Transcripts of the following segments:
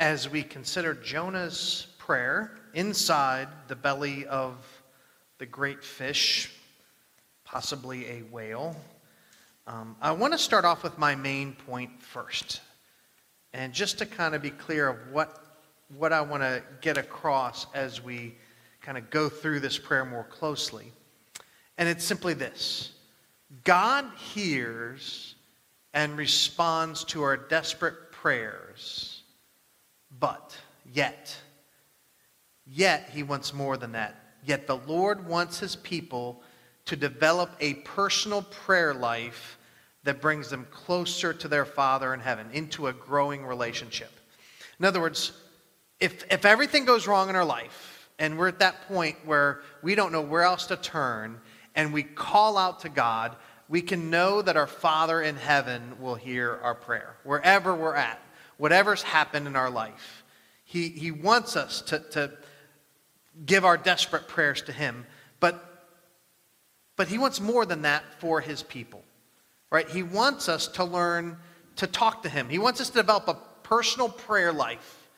as we consider Jonah's prayer inside the belly of the great fish, possibly a whale, um, I want to start off with my main point first. And just to kind of be clear of what, what I want to get across as we kind of go through this prayer more closely. And it's simply this God hears and responds to our desperate prayers, but yet, yet He wants more than that. Yet the Lord wants His people to develop a personal prayer life that brings them closer to their Father in heaven, into a growing relationship. In other words, if, if everything goes wrong in our life, and we're at that point where we don't know where else to turn, and we call out to God, we can know that our Father in heaven will hear our prayer, wherever we're at, whatever's happened in our life. He, he wants us to, to give our desperate prayers to Him, but, but He wants more than that for His people right? He wants us to learn to talk to Him. He wants us to develop a personal prayer life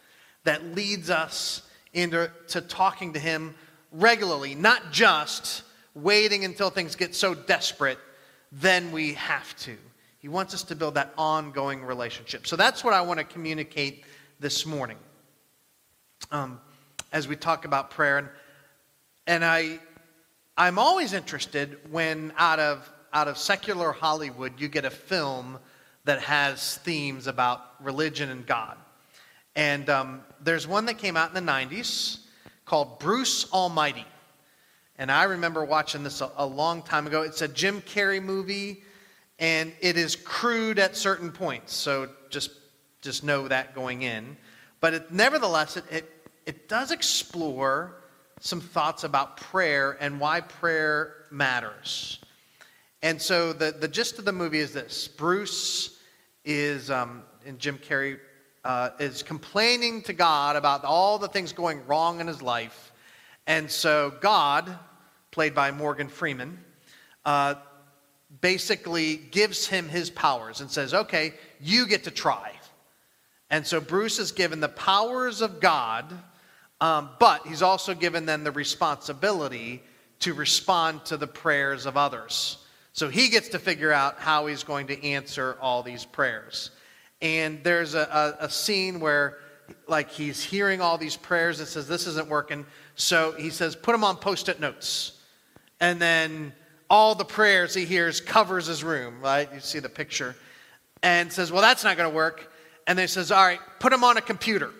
that leads us into to talking to Him regularly, not just waiting until things get so desperate, then we have to. He wants us to build that ongoing relationship. So that's what I want to communicate this morning um, as we talk about prayer. And, and I, I'm always interested when out of out of secular Hollywood, you get a film that has themes about religion and God. And um, there's one that came out in the 90s called Bruce Almighty. And I remember watching this a, a, long time ago. It's a Jim Carrey movie, and it is crude at certain points. So just, just know that going in. But it, nevertheless, it, it, it does explore some thoughts about prayer and why prayer matters. And so the, the gist of the movie is this Bruce is, um, and Jim Carrey uh, is complaining to God about all the things going wrong in his life. And so God, played by Morgan Freeman, uh, basically gives him his powers and says, okay, you get to try. And so Bruce is given the powers of God, um, but he's also given then the responsibility to respond to the prayers of others. So he gets to figure out how he's going to answer all these prayers. And there's a, a, a scene where, like, he's hearing all these prayers and says, This isn't working. So he says, Put them on post it notes. And then all the prayers he hears covers his room, right? You see the picture. And says, Well, that's not going to work. And then he says, All right, put them on a computer.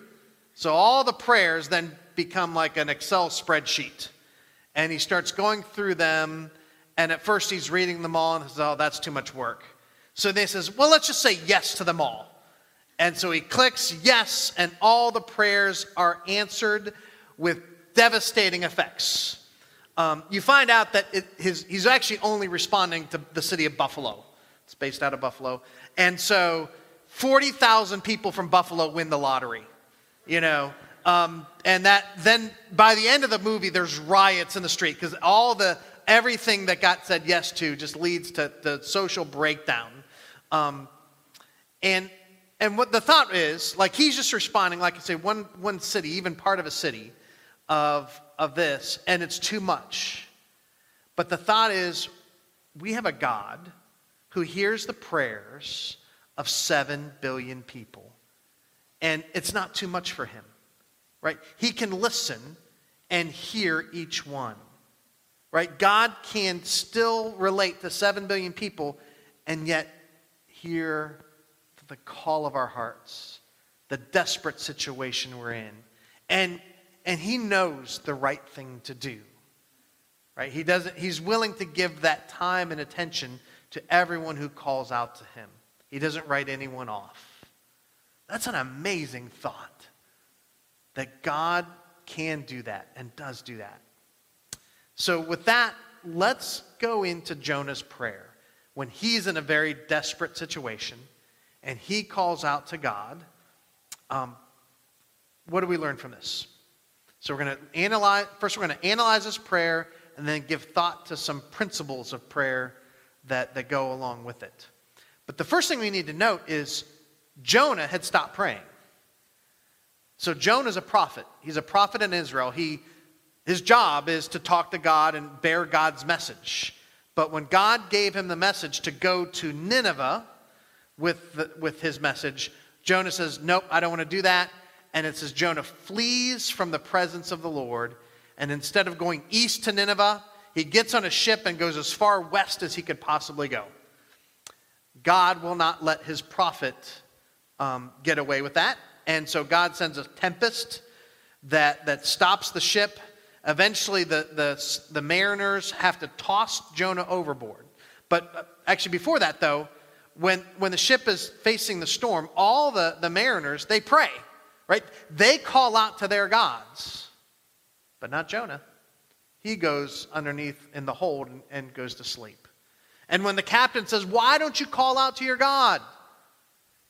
So all the prayers then become like an Excel spreadsheet. And he starts going through them and at first he's reading them all and says, Oh, that's too much work. So then he says, Well, let's just say yes to them all. And so he clicks yes, and all the prayers are answered with devastating effects. Um, you find out that it, his, he's actually only responding to the city of Buffalo. It's based out of Buffalo. And so 40,000 people from Buffalo win the lottery, you know. Um, and that then by the end of the movie, there's riots in the street because all the everything that got said yes to just leads to the social breakdown. Um, and and what the thought is, like he's just responding, like I say, one one city, even part of a city, of of this, and it's too much. But the thought is, we have a God who hears the prayers of seven billion people, and it's not too much for him, right? He can listen and hear each one right? God can still relate to 7 billion people and yet hear the call of our hearts, the desperate situation we're in. And, and He knows the right thing to do, right? He doesn't, he's willing to give that time and attention to everyone who calls out to Him. He doesn't write anyone off. That's an amazing thought that God can do that and does do that. So, with that, let's go into Jonah's prayer when he's in a very desperate situation and he calls out to God. Um, what do we learn from this? So, we're going to analyze, first, we're going to analyze this prayer and then give thought to some principles of prayer that, that go along with it. But the first thing we need to note is Jonah had stopped praying. So Jonah's a prophet. He's a prophet in Israel. He, his job is to talk to God and bear God's message. But when God gave him the message to go to Nineveh with, the, with his message, Jonah says, Nope, I don't want to do that. And it says Jonah flees from the presence of the Lord. And instead of going east to Nineveh, he gets on a ship and goes as far west as he could possibly go. God will not let his prophet um, get away with that. And so God sends a tempest that, that stops the ship. Eventually, the, the, the mariners have to toss Jonah overboard. But uh, actually, before that, though, when, when the ship is facing the storm, all the, the mariners, they pray, right? They call out to their gods, but not Jonah. He goes underneath in the hold and, and goes to sleep. And when the captain says, Why don't you call out to your God?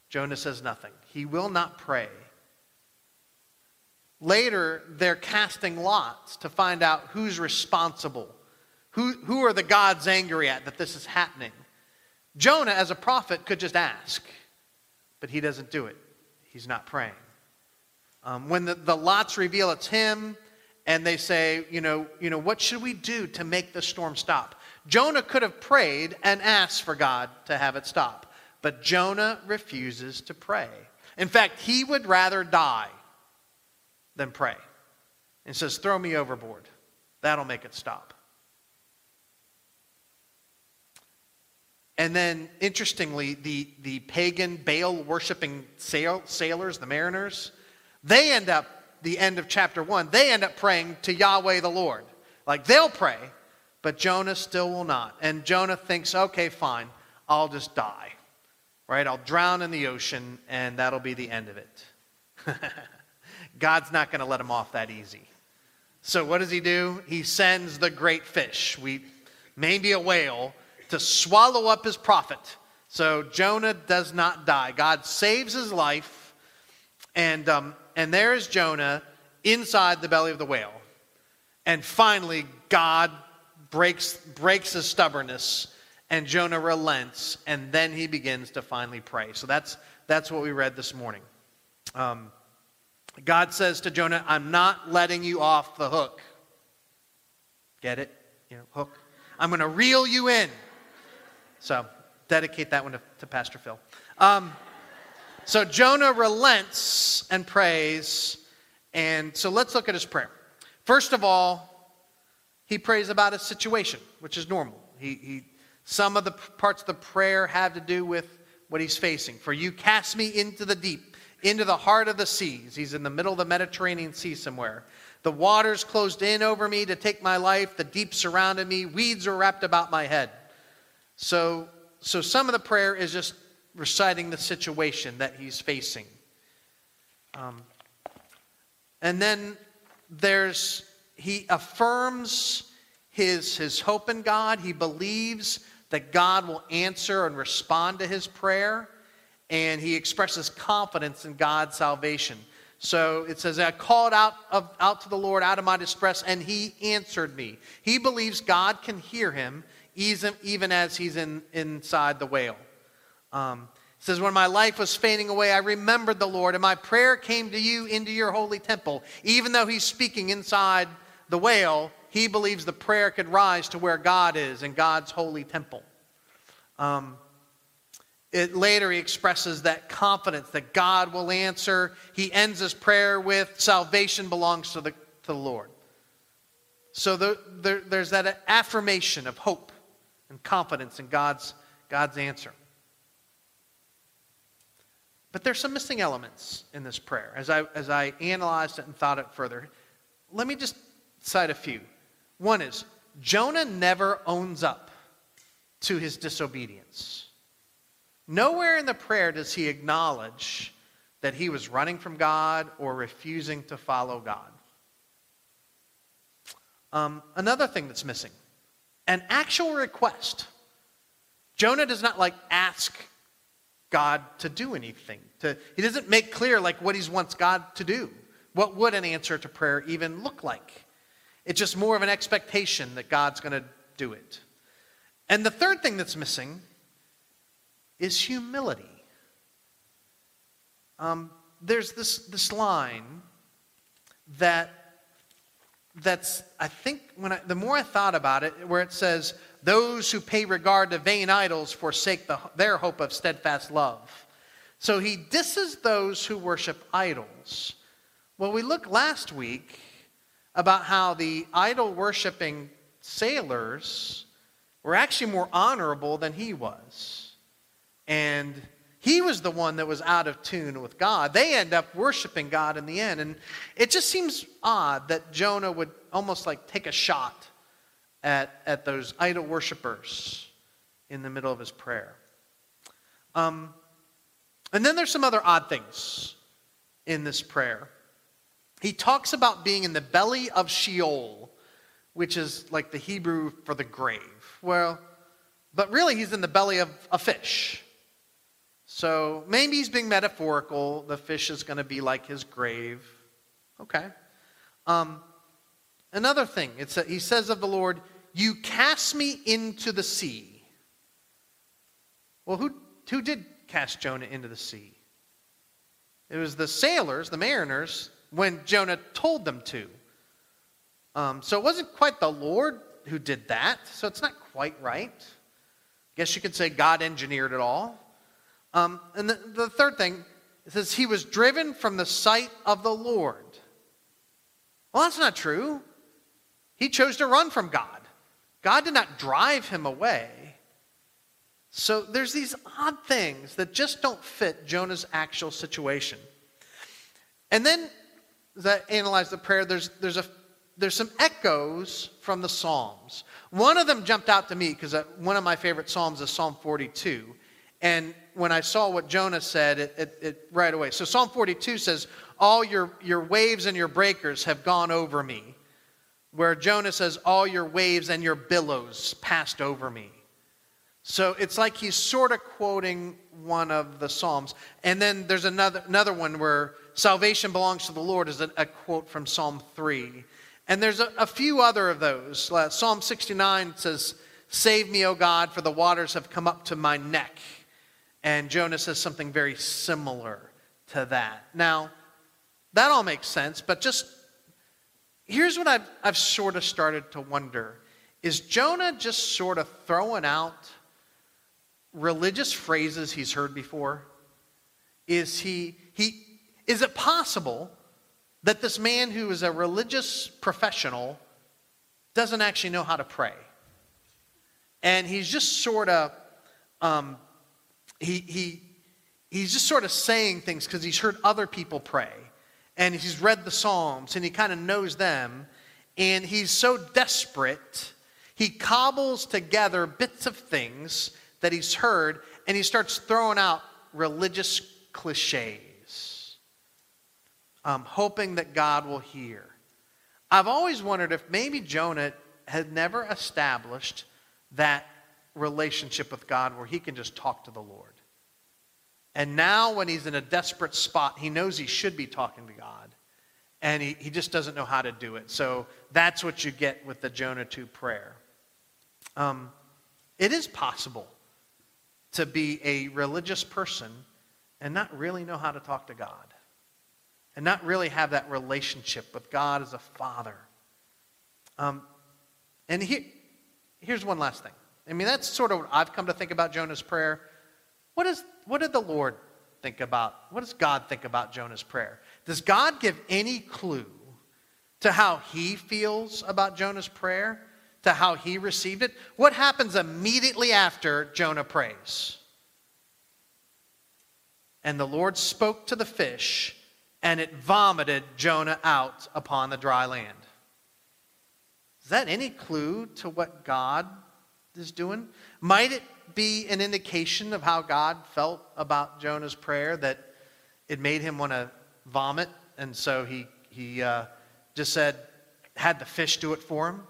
Jonah says nothing. He will not pray. Later, they're casting lots to find out who's responsible. Who, who are the gods angry at that this is happening? Jonah, as a prophet, could just ask, but he doesn't do it. He's not praying. Um, when the, the lots reveal it's him, and they say, you know, you know, what should we do to make the storm stop? Jonah could have prayed and asked for God to have it stop, but Jonah refuses to pray. In fact, he would rather die than pray and says, Throw me overboard. That'll make it stop. And then, interestingly, the, the pagan Baal worshiping sail, sailors, the mariners, they end up, the end of chapter one, they end up praying to Yahweh the Lord. Like they'll pray, but Jonah still will not. And Jonah thinks, okay, fine, I'll just die. Right? I'll drown in the ocean, and that'll be the end of it. God's not going to let him off that easy. So what does he do? He sends the great fish, we maybe a whale, to swallow up his prophet. So Jonah does not die. God saves his life, and um, and there is Jonah inside the belly of the whale. And finally, God breaks breaks his stubbornness, and Jonah relents, and then he begins to finally pray. So that's that's what we read this morning. Um, God says to Jonah, I'm not letting you off the hook. Get it? You know, hook. I'm going to reel you in. So dedicate that one to, to Pastor Phil. Um, so Jonah relents and prays. And so let's look at his prayer. First of all, he prays about his situation, which is normal. He, he, some of the parts of the prayer have to do with what he's facing. For you cast me into the deep into the heart of the seas. He's in the middle of the Mediterranean Sea somewhere. The waters closed in over me to take my life. The deep surrounded me. Weeds are wrapped about my head. So, so some of the prayer is just reciting the situation that he's facing. Um, and then there's, he affirms his, his hope in God. He believes that God will answer and respond to his prayer and he expresses confidence in God's salvation. So it says, I called out, of, out to the Lord out of my distress, and he answered me. He believes God can hear him even, even as he's in, inside the whale. Um, it says, When my life was fading away, I remembered the Lord, and my prayer came to you into your holy temple. Even though he's speaking inside the whale, he believes the prayer could rise to where God is in God's holy temple. Um, it later he expresses that confidence that God will answer. He ends his prayer with salvation belongs to the, to the Lord. So the, there, there's that affirmation of hope and confidence in God's, God's answer. But there's some missing elements in this prayer. As I, as I analyzed it and thought it further, let me just cite a few. One is Jonah never owns up to his disobedience. Nowhere in the prayer does he acknowledge that he was running from God or refusing to follow God. Um, another thing that's missing an actual request. Jonah does not like ask God to do anything. To, he doesn't make clear like what he wants God to do. What would an answer to prayer even look like? It's just more of an expectation that God's going to do it. And the third thing that's missing is humility. Um, there's this, this line that that's i think when I, the more i thought about it where it says those who pay regard to vain idols forsake the, their hope of steadfast love so he disses those who worship idols well we looked last week about how the idol worshiping sailors were actually more honorable than he was and he was the one that was out of tune with God. They end up worshiping God in the end. And it just seems odd that Jonah would almost like take a shot at, at those idol worshippers in the middle of his prayer. Um, and then there's some other odd things in this prayer. He talks about being in the belly of Sheol, which is like the Hebrew for the grave. Well, but really, he's in the belly of a fish. So maybe he's being metaphorical. The fish is going to be like his grave. Okay. Um, another thing, it's a, he says of the Lord, You cast me into the sea. Well, who, who did cast Jonah into the sea? It was the sailors, the mariners, when Jonah told them to. Um, so it wasn't quite the Lord who did that, so it's not quite right. I guess you could say God engineered it all. Um, and the, the third thing, it says, he was driven from the sight of the Lord. Well, that's not true. He chose to run from God. God did not drive him away. So there's these odd things that just don't fit Jonah's actual situation. And then, as I analyze the prayer, there's, there's, a, there's some echoes from the Psalms. One of them jumped out to me because uh, one of my favorite Psalms is Psalm 42. And when I saw what Jonah said, it, it, it, right away. So Psalm 42 says, All your, your waves and your breakers have gone over me. Where Jonah says, All your waves and your billows passed over me. So it's like he's sort of quoting one of the Psalms. And then there's another, another one where salvation belongs to the Lord, is a, a quote from Psalm 3. And there's a, a few other of those. Uh, Psalm 69 says, Save me, O God, for the waters have come up to my neck. And Jonah says something very similar to that. Now, that all makes sense, but just here's what I've, I've sort of started to wonder is Jonah just sort of throwing out religious phrases he's heard before? Is he, he is it possible that this man who is a religious professional doesn't actually know how to pray? And he's just sort of um, he, he, he's just sort of saying things because he's heard other people pray and he's read the Psalms and he kind of knows them. And he's so desperate, he cobbles together bits of things that he's heard and he starts throwing out religious cliches, um, hoping that God will hear. I've always wondered if maybe Jonah had never established that relationship with God where he can just talk to the Lord. And now, when he's in a desperate spot, he knows he should be talking to God. And he, he just doesn't know how to do it. So that's what you get with the Jonah 2 prayer. Um, it is possible to be a religious person and not really know how to talk to God, and not really have that relationship with God as a father. Um, and he, here's one last thing. I mean, that's sort of what I've come to think about Jonah's prayer. What, is, what did the Lord think about? What does God think about Jonah's prayer? Does God give any clue to how he feels about Jonah's prayer? To how he received it? What happens immediately after Jonah prays? And the Lord spoke to the fish, and it vomited Jonah out upon the dry land. Is that any clue to what God is doing? Might it be an indication of how God felt about Jonah's prayer that it made him want to vomit, and so he, he uh, just said, had the fish do it for him?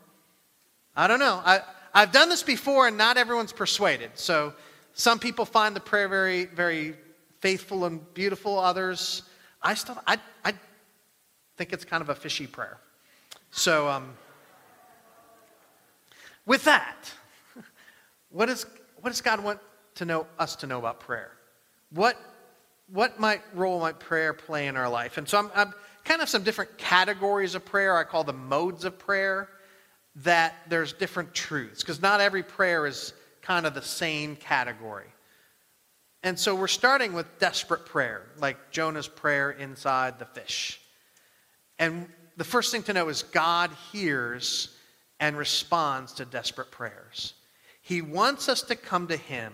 I don't know. I, I've done this before, and not everyone's persuaded. So some people find the prayer very, very faithful and beautiful. Others, I still, I, I think it's kind of a fishy prayer. So, um, with that, what is what does God want to know us to know about prayer? What what might role might prayer play in our life? And so I'm, I'm kind of some different categories of prayer. I call them modes of prayer. That there's different truths because not every prayer is kind of the same category. And so we're starting with desperate prayer, like Jonah's prayer inside the fish. And the first thing to know is God hears and responds to desperate prayers. He wants us to come to Him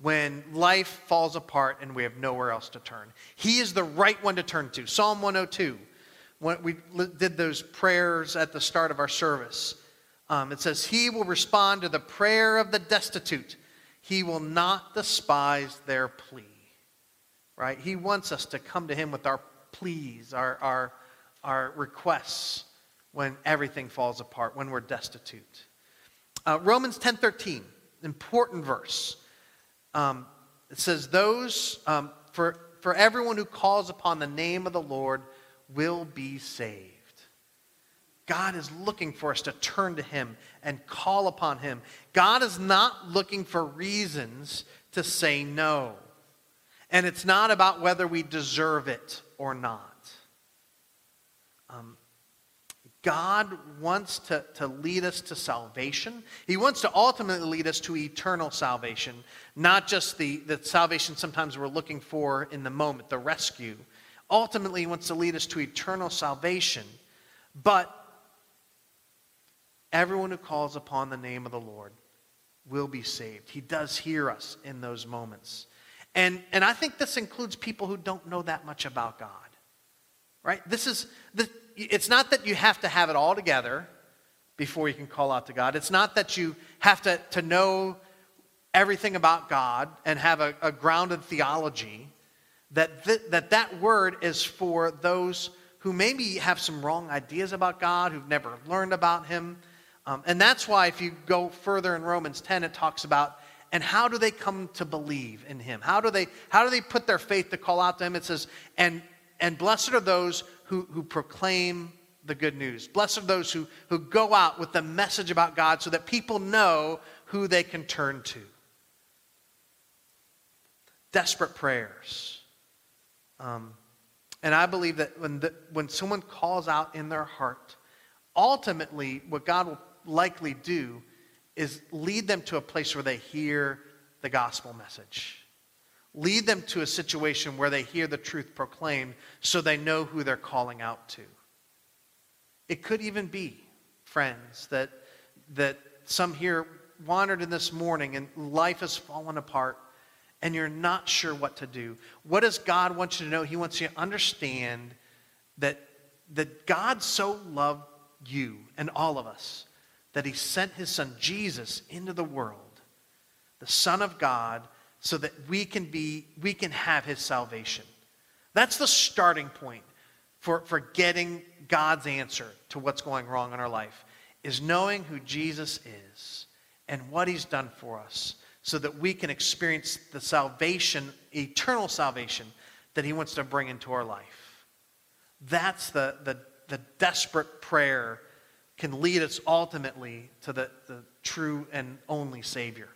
when life falls apart and we have nowhere else to turn. He is the right one to turn to. Psalm 102, when we did those prayers at the start of our service, um, it says, He will respond to the prayer of the destitute. He will not despise their plea. Right? He wants us to come to Him with our pleas, our, our, our requests when everything falls apart, when we're destitute. Uh, Romans 10:13, important verse. Um, it says, "Those um, for for everyone who calls upon the name of the Lord will be saved." God is looking for us to turn to Him and call upon Him. God is not looking for reasons to say no. And it's not about whether we deserve it or not. Um, God wants to, to lead us to salvation. He wants to ultimately lead us to eternal salvation, not just the, the salvation sometimes we're looking for in the moment, the rescue. Ultimately, He wants to lead us to eternal salvation. But everyone who calls upon the name of the Lord will be saved. He does hear us in those moments. And, and I think this includes people who don't know that much about God. Right? This is the, it's not that you have to have it all together before you can call out to God. It's not that you have to, to know everything about God and have a, a grounded theology. That, th- that that word is for those who maybe have some wrong ideas about God, who've never learned about Him. Um, and that's why, if you go further in Romans 10, it talks about and how do they come to believe in him how do they how do they put their faith to call out to him it says and and blessed are those who, who proclaim the good news. Blessed are those who, who go out with the message about God so that people know who they can turn to. Desperate prayers. Um, and I believe that when, the, when someone calls out in their heart, ultimately, what God will likely do is lead them to a place where they hear the gospel message. Lead them to a situation where they hear the truth proclaimed so they know who they're calling out to. It could even be, friends, that, that some here wandered in this morning and life has fallen apart and you're not sure what to do. What does God want you to know? He wants you to understand that, that God so loved you and all of us that he sent his son Jesus into the world, the Son of God so that we can be we can have his salvation. That's the starting point for, for getting god's answer to what's going wrong in our life is knowing who jesus is and what he's done for us so that we can experience the salvation eternal salvation that he wants to bring into our life. That's the, the, the desperate prayer can lead us ultimately to the, the true and only savior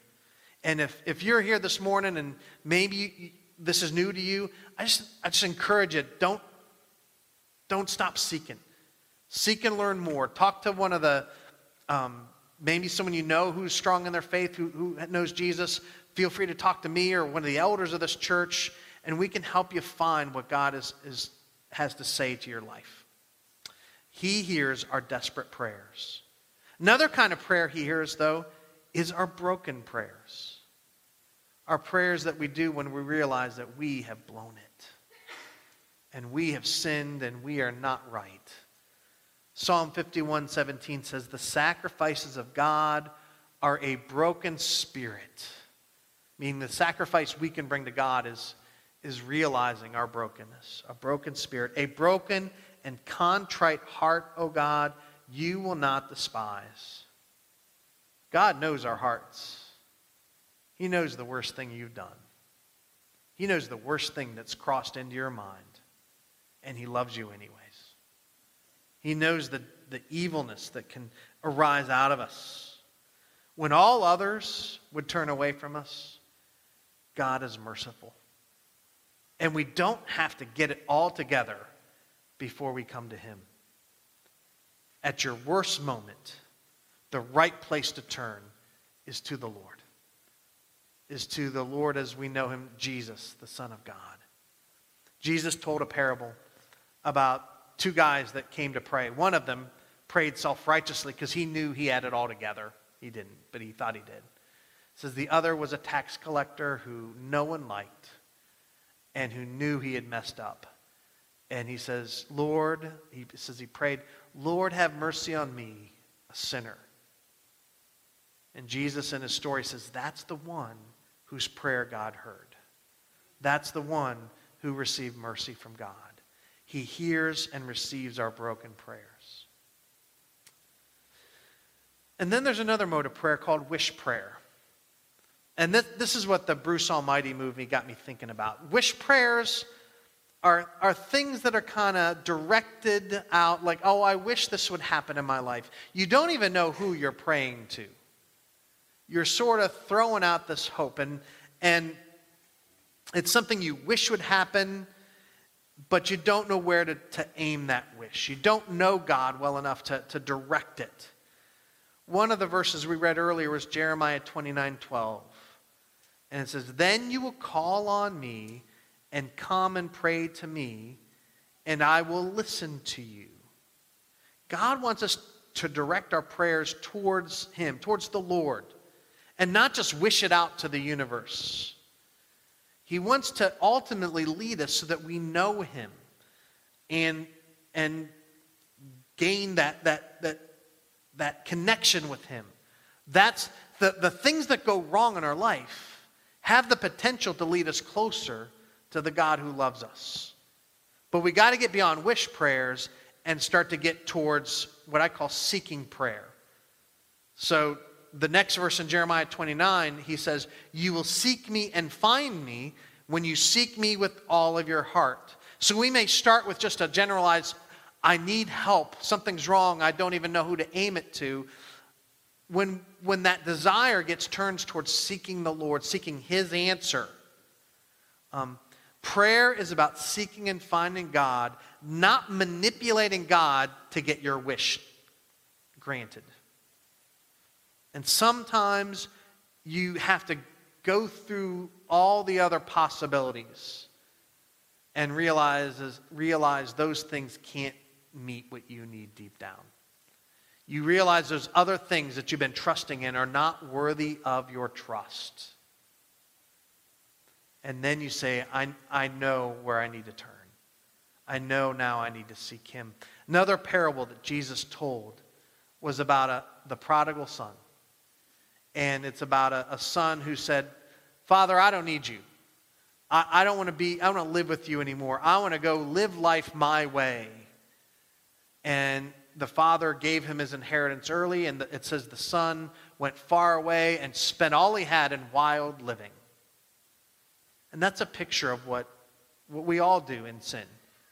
and if, if you're here this morning and maybe this is new to you, I just, I just encourage you don't, don't stop seeking. Seek and learn more. Talk to one of the, um, maybe someone you know who's strong in their faith, who, who knows Jesus. Feel free to talk to me or one of the elders of this church, and we can help you find what God is, is, has to say to your life. He hears our desperate prayers. Another kind of prayer he hears, though, is our broken prayers are prayers that we do when we realize that we have blown it and we have sinned and we are not right. Psalm 51 17 says, The sacrifices of God are a broken spirit. Meaning, the sacrifice we can bring to God is, is realizing our brokenness, a broken spirit, a broken and contrite heart, O God, you will not despise. God knows our hearts. He knows the worst thing you've done. He knows the worst thing that's crossed into your mind, and He loves you anyways. He knows the, the evilness that can arise out of us. When all others would turn away from us, God is merciful. And we don't have to get it all together before we come to Him. At your worst moment, the right place to turn is to the Lord, is to the Lord as we know Him, Jesus, the Son of God. Jesus told a parable about two guys that came to pray. One of them prayed self righteously because he knew he had it all together. He didn't, but he thought he did. It says the other was a tax collector who no one liked and who knew he had messed up. And he says, Lord, he says he prayed, Lord, have mercy on me, a sinner. And Jesus in his story says, that's the one whose prayer God heard. That's the one who received mercy from God. He hears and receives our broken prayers. And then there's another mode of prayer called wish prayer. And this, this is what the Bruce Almighty movie got me thinking about. Wish prayers are, are things that are kind of directed out, like, oh, I wish this would happen in my life. You don't even know who you're praying to. You're sort of throwing out this hope, and, and it's something you wish would happen, but you don't know where to, to aim that wish. You don't know God well enough to, to direct it. One of the verses we read earlier was Jeremiah 29 12. And it says, Then you will call on me and come and pray to me, and I will listen to you. God wants us to direct our prayers towards Him, towards the Lord, and not just wish it out to the universe. He wants to ultimately lead us so that we know Him and, and gain that, that, that, that connection with Him. That's the, the things that go wrong in our life have the potential to lead us closer to the God who loves us. But we got to get beyond wish prayers and start to get towards what I call seeking prayer. So the next verse in Jeremiah 29, he says, You will seek me and find me when you seek me with all of your heart. So we may start with just a generalized, I need help, something's wrong, I don't even know who to aim it to when, when that desire gets turned towards seeking the Lord, seeking His answer, um, prayer is about seeking and finding God, not manipulating God to get your wish granted. And sometimes you have to go through all the other possibilities and realize, realize those things can't meet what you need deep down you realize those other things that you've been trusting in are not worthy of your trust. And then you say, I, I know where I need to turn. I know now I need to seek him. Another parable that Jesus told was about a, the prodigal son. And it's about a, a son who said, Father, I don't need you. I, I don't want to be, I don't want to live with you anymore. I want to go live life my way. And the father gave him his inheritance early, and it says the son went far away and spent all he had in wild living. And that's a picture of what, what we all do in sin,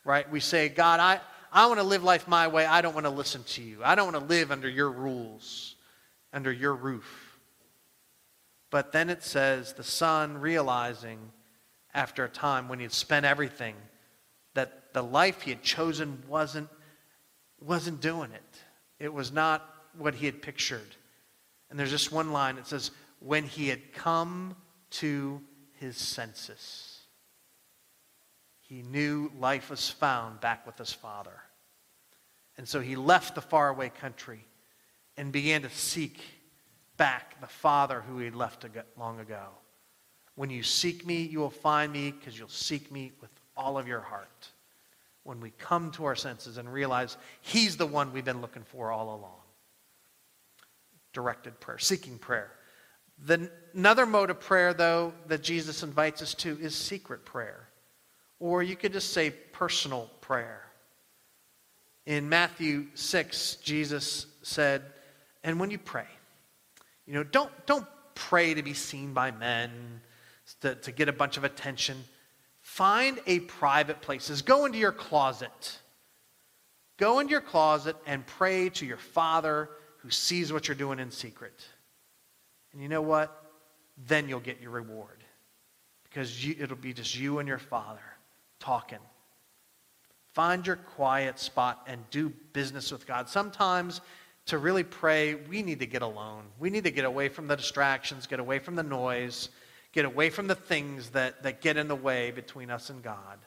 right? We say, God, I, I want to live life my way. I don't want to listen to you. I don't want to live under your rules, under your roof. But then it says the son realizing after a time when he had spent everything that the life he had chosen wasn't wasn't doing it. It was not what he had pictured. And there's just one line that says, when he had come to his senses, he knew life was found back with his father. And so he left the faraway country and began to seek back the father who he left long ago. When you seek me, you will find me because you'll seek me with all of your heart when we come to our senses and realize He's the one we've been looking for all along. Directed prayer, seeking prayer. The, another mode of prayer, though, that Jesus invites us to is secret prayer. Or you could just say personal prayer. In Matthew 6, Jesus said, and when you pray, you know, don't, don't pray to be seen by men, to, to get a bunch of attention. Find a private place. Go into your closet. Go into your closet and pray to your Father who sees what you're doing in secret. And you know what? Then you'll get your reward. Because you, it'll be just you and your Father. talking. Find your quiet spot and do business with God. Sometimes to really pray, we need to get alone. We need to get away from the distractions, get away from the noise, get away from the things that, that get in the way between us and God.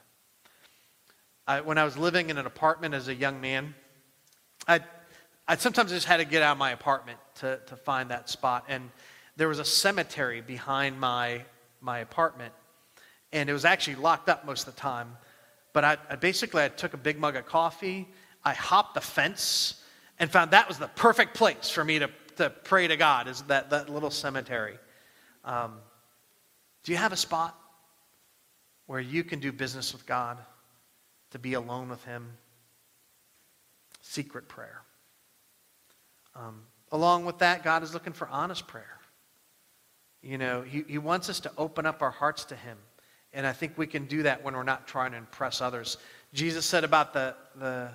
I, when I was living in an apartment as a young man, I, I sometimes just had to get out of my apartment to, to find that spot. And there was a cemetery behind my, my apartment, and it was actually locked up most of the time. But I, I basically I took a big mug of coffee, I hopped the fence, and found that was the perfect place for me to, to pray to God, is that, that little cemetery. Um, do you have a spot where you can do business with God, to be alone with Him? Secret prayer. Um, along with that, God is looking for honest prayer. You know, he, he wants us to open up our hearts to Him. And I think we can do that when we're not trying to impress others. Jesus said about the, the,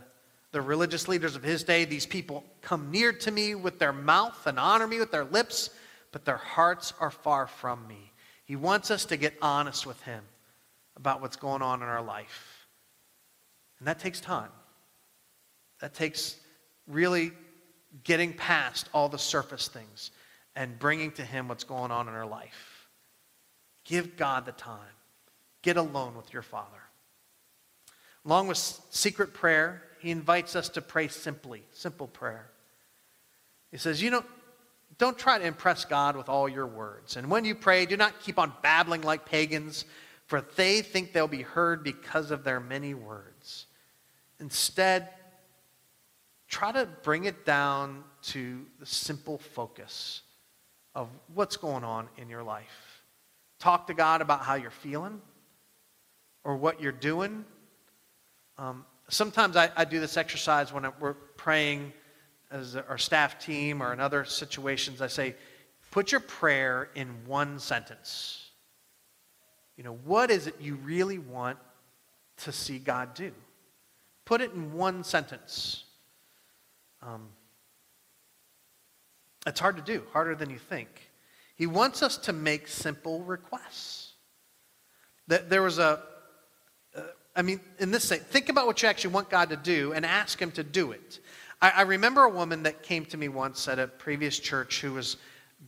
the religious leaders of his day these people come near to me with their mouth and honor me with their lips, but their hearts are far from me. He wants us to get honest with Him about what's going on in our life. And that takes time. That takes really getting past all the surface things and bringing to Him what's going on in our life. Give God the time. Get alone with your Father. Along with secret prayer, He invites us to pray simply, simple prayer. He says, You know, don't try to impress God with all your words. And when you pray, do not keep on babbling like pagans, for they think they'll be heard because of their many words. Instead, try to bring it down to the simple focus of what's going on in your life. Talk to God about how you're feeling or what you're doing. Um, sometimes I, I, do this exercise when we're praying as our staff team or in other situations. I say, put your prayer in one sentence. You know, what is it you really want to see God do? Put it in one sentence. Um, it's hard to do, harder than you think. He wants us to make simple requests. There was a, I mean, in this thing, think about what you actually want God to do and ask Him to do it. I, I remember a woman that came to me once at a previous church who was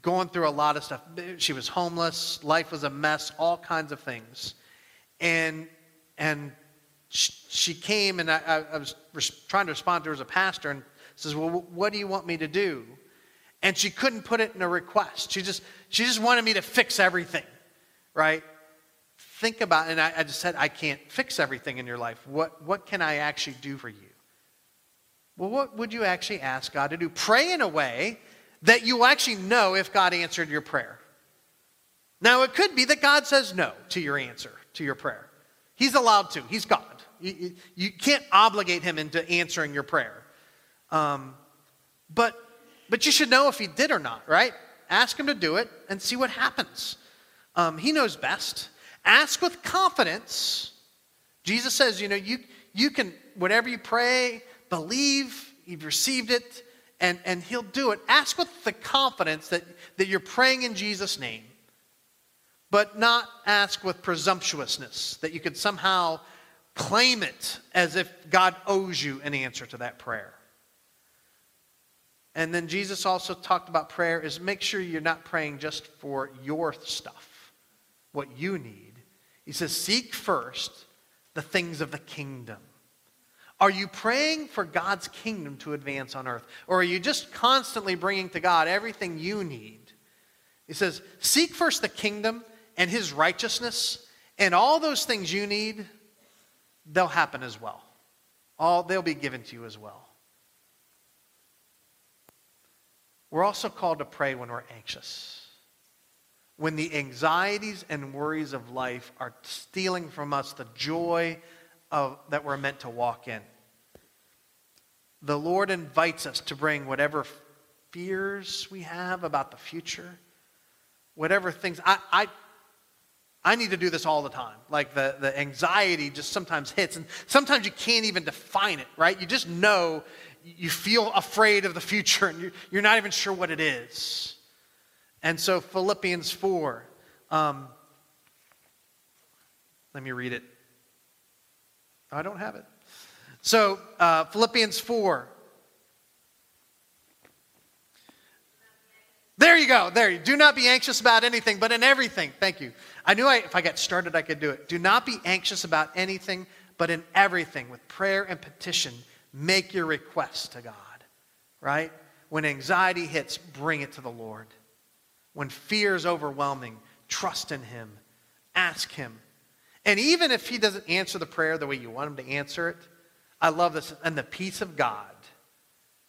going through a lot of stuff. She was homeless, life was a mess, all kinds of things. And, and she came, and I, I was trying to respond to her as a pastor, and says, Well, what do you want me to do? And she couldn't put it in a request. She just, she just wanted me to fix everything, right? Think about. And I, I just said, I can't fix everything in your life. What, what can I actually do for you? Well, what would you actually ask God to do? Pray in a way that you actually know if God answered your prayer. Now, it could be that God says no to your answer, to your prayer. He's allowed to, He's God. You, you can't obligate Him into answering your prayer. Um, but, but you should know if He did or not, right? Ask Him to do it and see what happens. Um, he knows best. Ask with confidence. Jesus says, you know, you, you can, whenever you pray, believe you've received it, and, and He'll do it. Ask with the confidence that, that you're praying in Jesus' name, but not ask with presumptuousness, that you could somehow claim it as if God owes you an answer to that prayer. And then Jesus also talked about prayer is make sure you're not praying just for your stuff, what you need. He says, seek first the things of the kingdom. Are you praying for God's kingdom to advance on earth? Or are you just constantly bringing to God everything you need? He says, Seek first the kingdom and his righteousness, and all those things you need, they'll happen as well. All, they'll be given to you as well. We're also called to pray when we're anxious. When the anxieties and worries of life are stealing from us the joy of, that we're meant to walk in. The Lord invites us to bring whatever fears we have about the future, whatever things. I, I, I need to do this all the time. Like the, the anxiety just sometimes hits, and sometimes you can't even define it, right? You just know you feel afraid of the future and you're, you're not even sure what it is. And so, Philippians 4, um, let me read it. I don't have it. So, uh, Philippians 4. There you go. There. You do not be anxious about anything, but in everything. Thank you. I knew I, if I got started, I could do it. Do not be anxious about anything, but in everything, with prayer and petition, make your requests to God. Right? When anxiety hits, bring it to the Lord. When fear is overwhelming, trust in Him. Ask Him. And even if He doesn't answer the prayer the way you want Him to answer it, I love this. And the peace of God,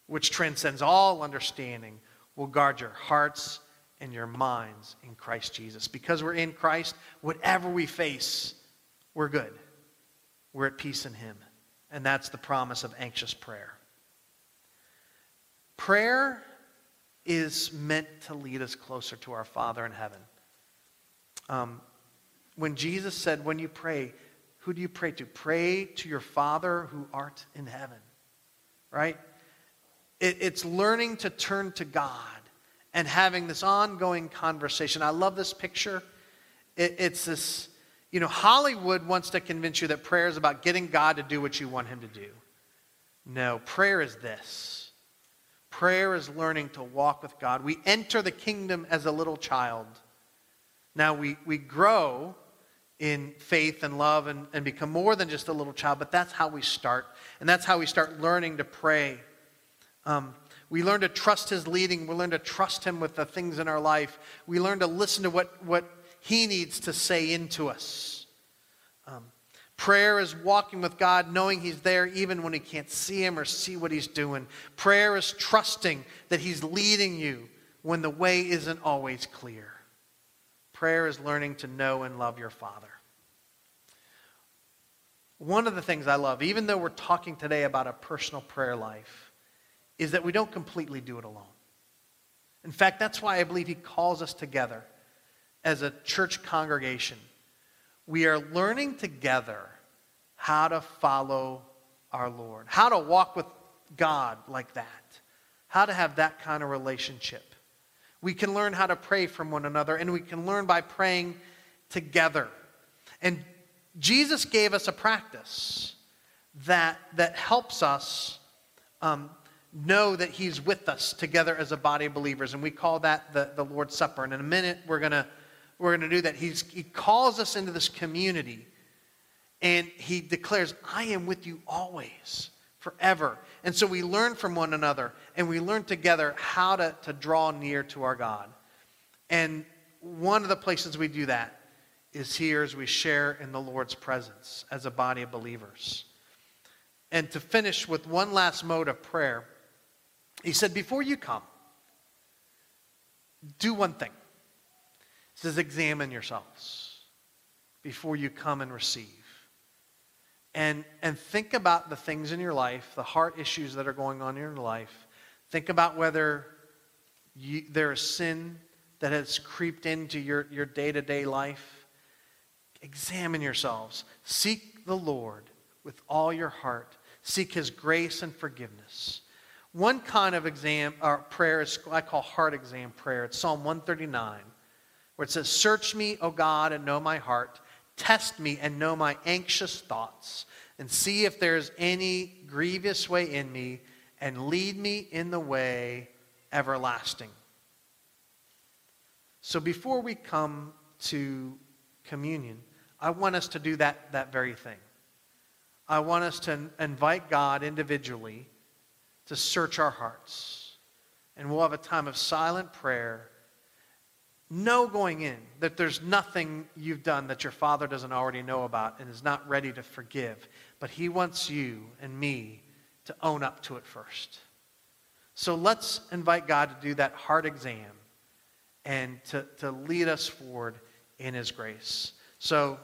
which transcends all understanding, will guard your hearts and your minds in Christ Jesus. Because we're in Christ, whatever we face, we're good. We're at peace in Him. And that's the promise of anxious prayer. Prayer is meant to lead us closer to our Father in heaven. Um, when Jesus said, When you pray, who do you pray to? Pray to your Father who art in heaven, right? It, it's learning to turn to God and having this ongoing conversation. I love this picture. It, it's this, you know, Hollywood wants to convince you that prayer is about getting God to do what you want him to do. No, prayer is this. Prayer is learning to walk with God. We enter the kingdom as a little child. Now we, we grow in faith and love and, and become more than just a little child, but that's how we start. And that's how we start learning to pray. Um, we learn to trust his leading. We learn to trust him with the things in our life. We learn to listen to what, what he needs to say into us. Prayer is walking with God, knowing he's there even when we can't see him or see what he's doing. Prayer is trusting that he's leading you when the way isn't always clear. Prayer is learning to know and love your Father. One of the things I love, even though we're talking today about a personal prayer life, is that we don't completely do it alone. In fact, that's why I believe He calls us together as a church congregation. We are learning together how to follow our Lord, how to walk with God like that, how to have that kind of relationship. We can learn how to pray from one another, and we can learn by praying together. And Jesus gave us a practice that, that helps us um, know that He's with us together as a body of believers. And we call that the, the Lord's Supper. And in a minute, we're going to we're to do that. He's, he calls us into this community, and He declares, I am with you always forever. And so we learn from one another and we learn together how to, to draw near to our God. And one of the places we do that is here as we share in the Lord's presence as a body of believers. And to finish with one last mode of prayer, he said, Before you come, do one thing. He says, Examine yourselves before you come and receive and, and think about the things in your life, the heart issues that are going on in your life. Think about whether you, there is sin that has creeped into your, your day-to-day life. Examine yourselves. Seek the Lord with all your heart. Seek his grace and forgiveness. One kind of exam or prayer is I call heart exam prayer. It's Psalm 139, where it says, Search me, O God, and know my heart Test me and know my anxious thoughts, and see if there's any grievous way in me, and lead me in the way everlasting. So before we come to communion, I want us to do that, that very thing. I want us to invite God individually to search our hearts. And we'll have a time of silent prayer know going in that there's nothing you've done that your father doesn't already know about and is not ready to forgive. But he wants you and me to own up to it first. So let's invite God to do that heart exam and to, to lead us forward in his grace. So,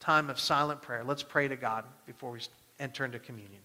time of silent prayer. Let's pray to God before we enter into communion.